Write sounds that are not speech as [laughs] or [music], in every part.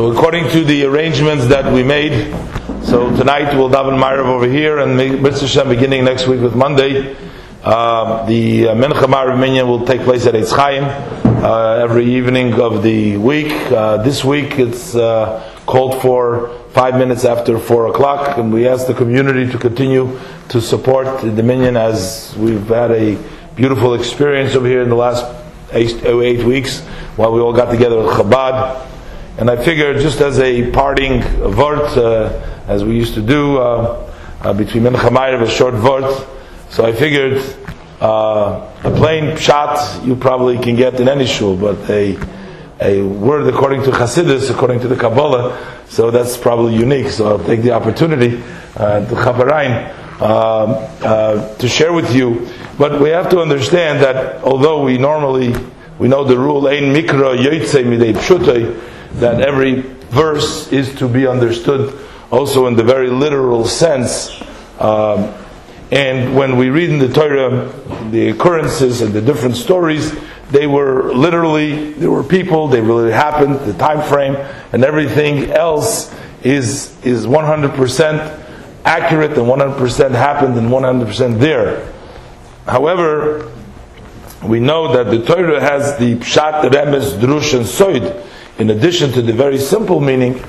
So according to the arrangements that we made, so tonight we'll daven Ma'ariv over here, and Mitzvah Shem beginning next week with Monday. Uh, the uh, Mincha Ma'ariv Minyan will take place at Eitz Chaim uh, every evening of the week. Uh, this week it's uh, called for five minutes after four o'clock, and we ask the community to continue to support the Minyan as we've had a beautiful experience over here in the last eight, eight weeks while we all got together with Chabad. And I figured, just as a parting vort, uh, as we used to do uh, uh, between Mincha Ma'ariv, a short vort, so I figured uh, a plain pshat you probably can get in any shul, but a a word according to Chassidus, according to the Kabbalah, so that's probably unique. So I'll take the opportunity uh, to Chaparain uh, uh, to share with you. But we have to understand that although we normally we know the rule Ein Mikra Yoitze Midei Pshutei, that every verse is to be understood also in the very literal sense. Um, and when we read in the Torah the occurrences and the different stories, they were literally, there were people, they really happened, the time frame, and everything else is, is 100% accurate and 100% happened and 100% there. However, we know that the Torah has the Pshat, Remez, Drush, and Soid, in addition to the very simple meaning,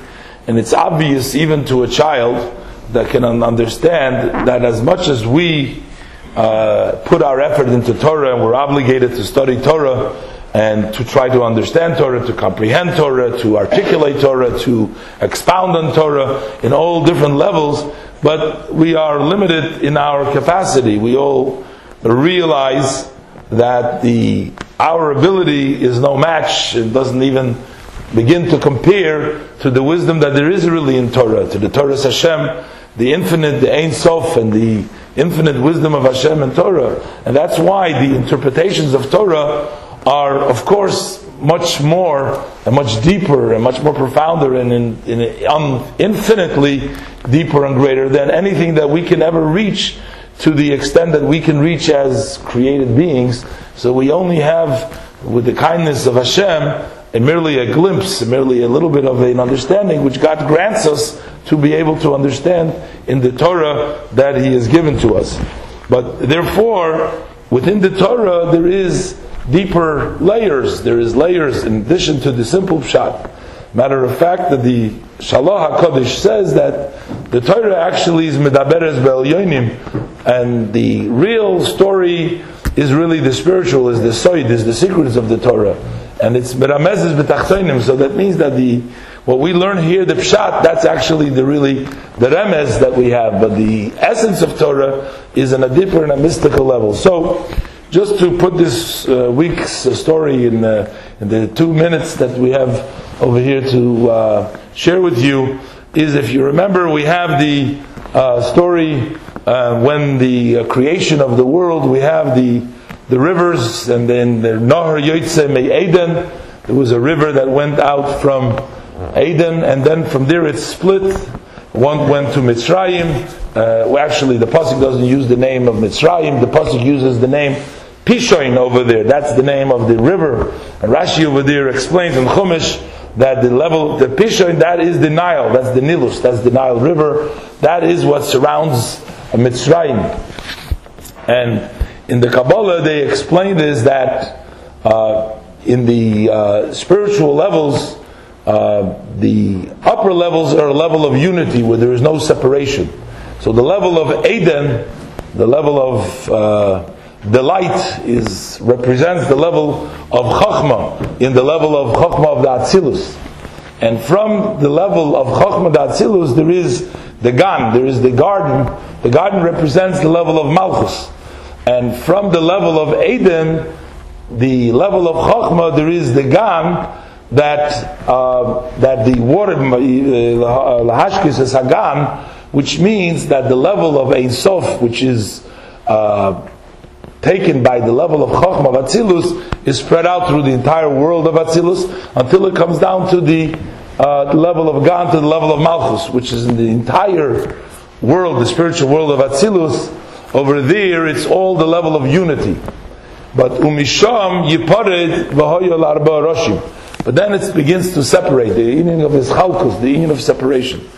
and it's obvious even to a child that can understand that as much as we uh, put our effort into Torah and we're obligated to study Torah and to try to understand Torah, to comprehend Torah, to articulate Torah, to expound on Torah in all different levels, but we are limited in our capacity. We all realize that the our ability is no match. It doesn't even begin to compare to the wisdom that there is really in Torah, to the Torah Hashem, the infinite, the Ein Sof, and the infinite wisdom of Hashem and Torah. And that's why the interpretations of Torah are, of course, much more and much deeper and much more profounder and um, infinitely deeper and greater than anything that we can ever reach to the extent that we can reach as created beings. So we only have, with the kindness of Hashem, and merely a glimpse, merely a little bit of an understanding, which God grants us to be able to understand in the Torah that He has given to us. But therefore, within the Torah, there is deeper layers. There is layers in addition to the simple pshat. Matter of fact, that the Shalah HaKadosh says that the Torah actually is medaberes be'elyonim, and the real story is really the spiritual, is the soid, is the secrets of the Torah and it's meramezes b'tachtoinim. So that means that the what we learn here, the pshat, that's actually the really the remez that we have. But the essence of Torah is on a deeper and a mystical level. So, just to put this uh, week's uh, story in, uh, in the two minutes that we have over here to uh, share with you, is if you remember, we have the story when the creation of the world, we have the the rivers, and then the Nahar Yotze Me Eden. There was a river that went out from Eden, and then from there it split. One went to Mitzrayim. Uh, well, actually, the pasuk doesn't use the name of Mitzrayim. The pasuk uses the name Pishoin over there. That's the name of the river. And Rashi over there explains in Chumash that the level, the Pishoin, that is the Nile. That's the Nilus. That's the Nile River. That is what surrounds Mitzrayim. And in the Kabbalah, they explain this that uh, in the uh, spiritual levels, uh, the upper levels are a level of unity where there is no separation. So the level of Eden, the level of uh, delight, is represents the level of Chachma, in the level of Chachma of the Atzilus. And from the level of Chachma the Atzilus, there is the Gan, there is the garden. The garden represents the level of Malchus. And from the level of Eden, the level of Chokhmah, there is the Gan that uh, that the water uh, lahashkis is Hagan, which means that the level of Ein Sof, which is uh, taken by the level of Chokhmah of Atzilus, is spread out through the entire world of Atzilus until it comes down to the, uh, the level of Gan, to the level of Malchus, which is in the entire world, the spiritual world of Atzilus over there, it's all the level of unity. But umisham yipared v'hoyol arba roshim. But then it begins to separate, the union of Ischalkus, the union of separation.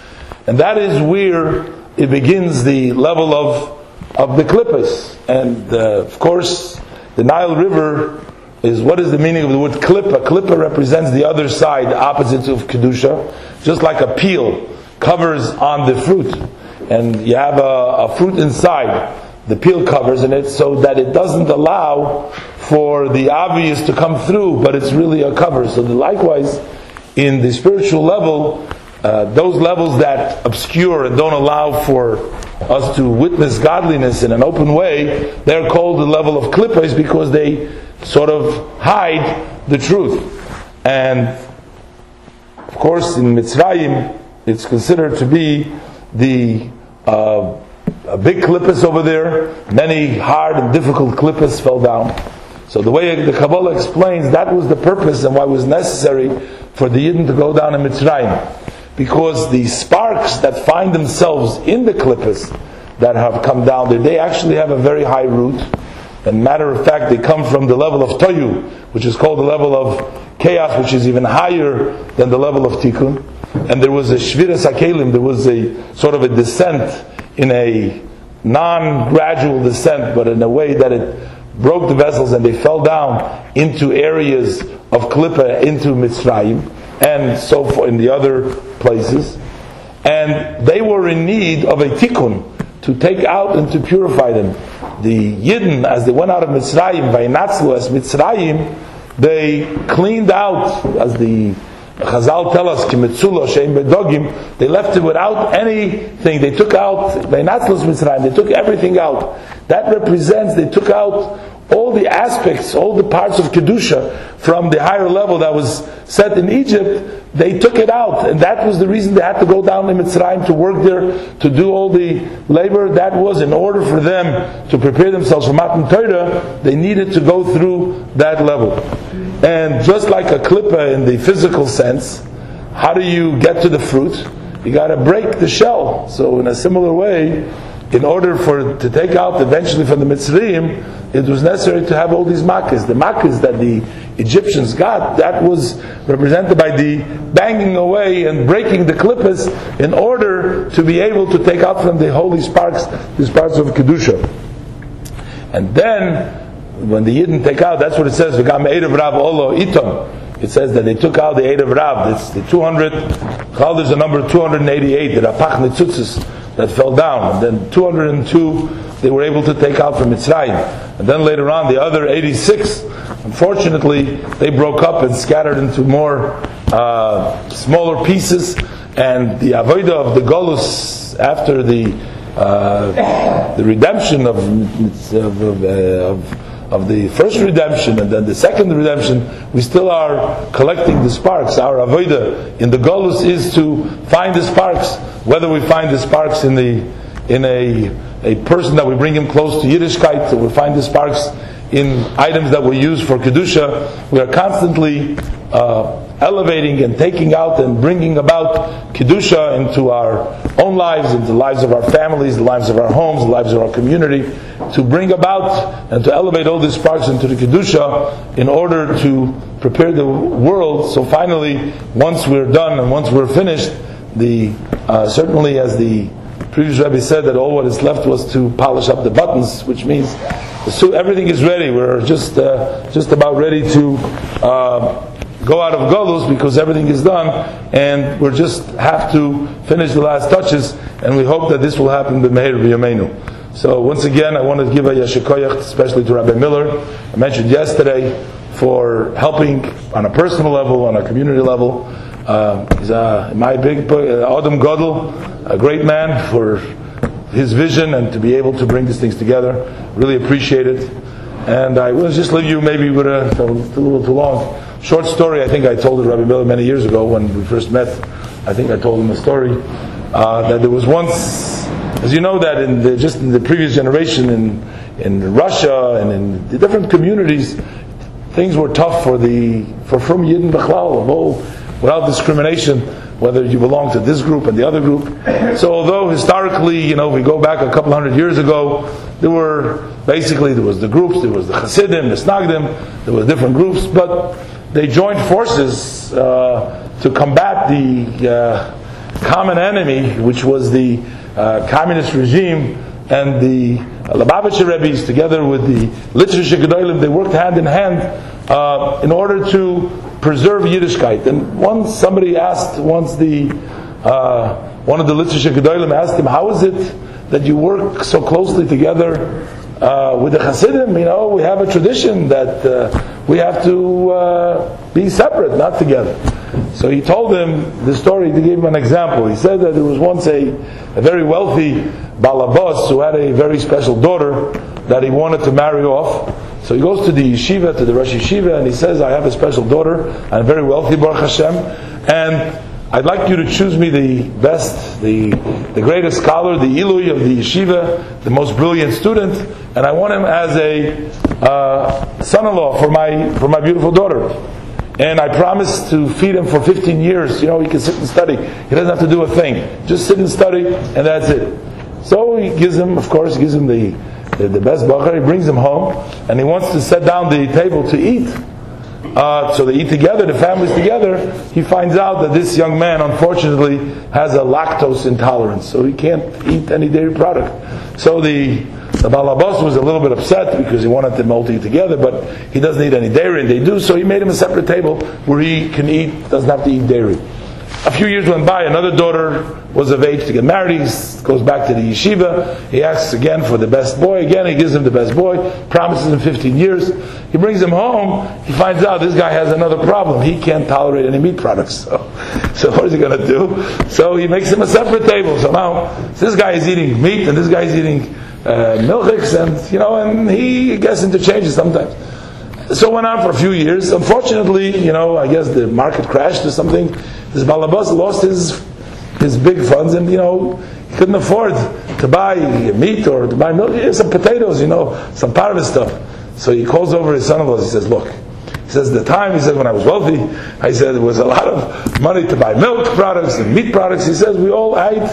And that is where it begins the level of, of the klippas. And uh, of course, the Nile River is what is the meaning of the word klippa? Klippa represents the other side, opposite of kedusha, just like a peel covers on the fruit, and you have a, a fruit inside. The peel covers in it so that it doesn't allow for the obvious to come through, but it's really a cover. So likewise, in the spiritual level, uh, those levels that obscure and don't allow for us to witness godliness in an open way, they're called the level of klippas because they sort of hide the truth. And of course, in Mitzrayim, it's considered to be the uh, big klippas over there. Many hard and difficult klippas fell down. So the way the Kabbalah explains, that was the purpose and why it was necessary for the Yidden to go down in Mitzrayim. Because the sparks that find themselves in the klippas that have come down there, they actually have a very high root. And matter of fact, they come from the level of Toyu, which is called the level of chaos, which is even higher than the level of Tikkun. And there was a Shvira Sakelim, there was a sort of a descent in a non-gradual descent, but in a way that it broke the vessels and they fell down into areas of Klippa, into Mitzrayim, and so forth in the other places. And they were in need of a tikkun to take out and to purify them. The Yidden, as they went out of Mitzrayim, by Natzlu as Mitzrayim, they cleaned out, as the Chazal tell us, Kimitzula, Shein Bedogim, they left it without anything. They took out, Natzlu Mitzrayim, they took everything out. That represents, they took out all the aspects, all the parts of Kedusha from the higher level that was set in Egypt, they took it out. And that was the reason they had to go down to Mitzrayim to work there, to do all the labor. That was in order for them to prepare themselves for Matan Torah, they needed to go through that level. And just like a klippa in the physical sense, how do you get to the fruit? You gotta break the shell. So in a similar way, in order for to take out eventually from the Mitzrayim, it was necessary to have all these makas. The makas that the Egyptians got, that was represented by the banging away and breaking the klippas in order to be able to take out from the holy sparks these parts of Kedusha. And then, when the Yidden take out, that's what it says, Olo Itom. It says that they took out the eight of Rav. It's the 200, Chal is the number 288, the Rapach that fell down. And then 202 they were able to take out from Mitzrayim. And then later on, the other 86, unfortunately, they broke up and scattered into more uh, smaller pieces. And the avodah of the Golus after the uh, the redemption of of, of, uh, of, of the first redemption and then the second redemption, we still are collecting the sparks. Our avodah in the Golus is to find the sparks whether we find the sparks in the in a a person that we bring him close to Yiddishkeit, or we find the sparks in items that we use for kedusha. We are constantly uh, elevating and taking out and bringing about kedusha into our own lives, into the lives of our families, the lives of our homes, the lives of our community, to bring about and to elevate all these parts into the kedusha in order to prepare the world. So finally, once we're done and once we're finished the uh, certainly as the previous rabbi said that all what is left was to polish up the buttons, which means so everything is ready. We're just uh, just about ready to uh, go out of Golus because everything is done, and we just have to finish the last touches, and we hope that this will happen b'meir b'yameinu. So once again, I want to give a yashikoyach, especially to Rabbi Miller. I mentioned yesterday for helping on a personal level, on a community level. Uh, he's a, my big uh, Adam Godel, a great man for his vision and to be able to bring these things together. Really appreciate it. And I will just leave you maybe with a, a little too long short story. I think I told it Rabbi Miller many years ago when we first met. I think I told him a story uh, that there was once, as you know, that in the, just in the previous generation in in Russia and in the different communities, things were tough for the for from Yidden Bechlal without discrimination, whether you belong to this group and the other group. So although historically, you know, we go back a couple hundred years ago, there were basically there was the groups, there was the Hasidim, the Snagdim, there were different groups, but they joined forces uh, to combat the uh, common enemy, which was the uh, communist regime and the Lubavitcher Rebbe's, together with the Literature Gedolim, they worked hand in hand uh, in order to preserve Yiddishkeit. And once somebody asked, once the uh, one of the Literature Gedolim asked him, "How is it that you work so closely together uh, with the Hasidim? You know, we have a tradition that we have to uh, be separate, not together." So he told him the story to give him an example. He said that there was once a, a very wealthy balabas who had a very special daughter that he wanted to marry off. So he goes to the yeshiva, to the Rosh Yeshiva, and he says, I have a special daughter, and very wealthy, Baruch Hashem, and I'd like you to choose me the best, the, the greatest scholar, the Ilui of the yeshiva, the most brilliant student, and I want him as a uh, son-in-law for my, for my beautiful daughter. And I promise to feed him for 15 years. You know, he can sit and study. He doesn't have to do a thing. Just sit and study, and that's it. So he gives him, of course, he gives him the, the, the best bacher. He brings him home, and he wants to set down the table to eat. Uh, so they eat together, the family's together. He finds out that this young man, unfortunately, has a lactose intolerance, so he can't eat any dairy product. So the the Balabas was a little bit upset because he wanted them all to eat together, but he doesn't eat any dairy, and they do, so he made him a separate table where he can eat, doesn't have to eat dairy. A few years went by, another daughter was of age to get married, he goes back to the yeshiva, he asks again for the best boy, again he gives him the best boy, promises him 15 years, he brings him home, he finds out this guy has another problem, he can't tolerate any meat products, [laughs] so, so what is he going to do? So he makes him a separate table, so now this guy is eating meat and this guy is eating uh, milchiks, and you know, and he gets interchanges sometimes. So went on for a few years. Unfortunately, you know, I guess the market crashed or something. This Balabas lost his his big funds, and you know, he couldn't afford to buy meat or to buy milk, some potatoes, you know, some part of stuff. So he calls over his son-in-law. He says, "Look." He says, the time, he said, when I was wealthy, I said, there was a lot of money to buy milk products and meat products. He says, we all ate,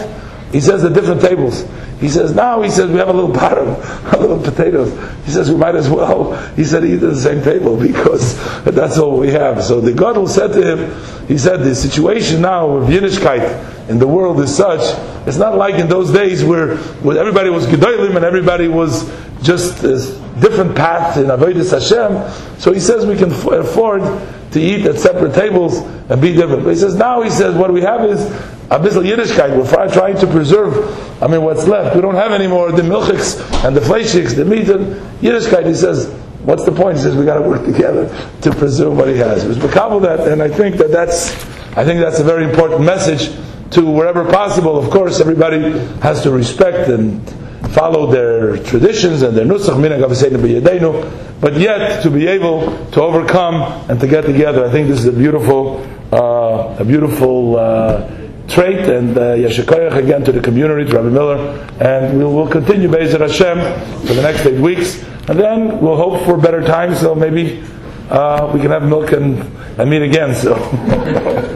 he says, the different tables. He says, now, he says, we have a little [laughs] pot of a little potatoes. He says, we might as well, he said, eat at the same table [laughs] because that's all we have. So the God said to him, he said, the situation now of Yiddishkeit in the world is such, it's not like in those days where, where everybody was Gedolim and everybody was just a different path in Avodah Hashem. So he says we can afford to eat at separate tables and be different. But he says, now he says, what we have is a little Yiddishkeit. We're trying to preserve, I mean, what's left. We don't have any more the milchiks and the fleishiks, the meat and Yiddishkeit. He says, what's the point? He says, we got to work together to preserve what he has. It was that, and I think that that's, I think that's a very important message to wherever possible. Of course, everybody has to respect and follow their traditions and their nusach minhag but yet to be able to overcome and to get together. I think this is a beautiful, uh, a beautiful. Uh, trait and uh, again to the community, to Rabbi Miller, and we will continue Be'ezir Hashem for the next eight weeks, and then we'll hope for better times, so maybe uh, we can have milk and, and meet again. So. [laughs]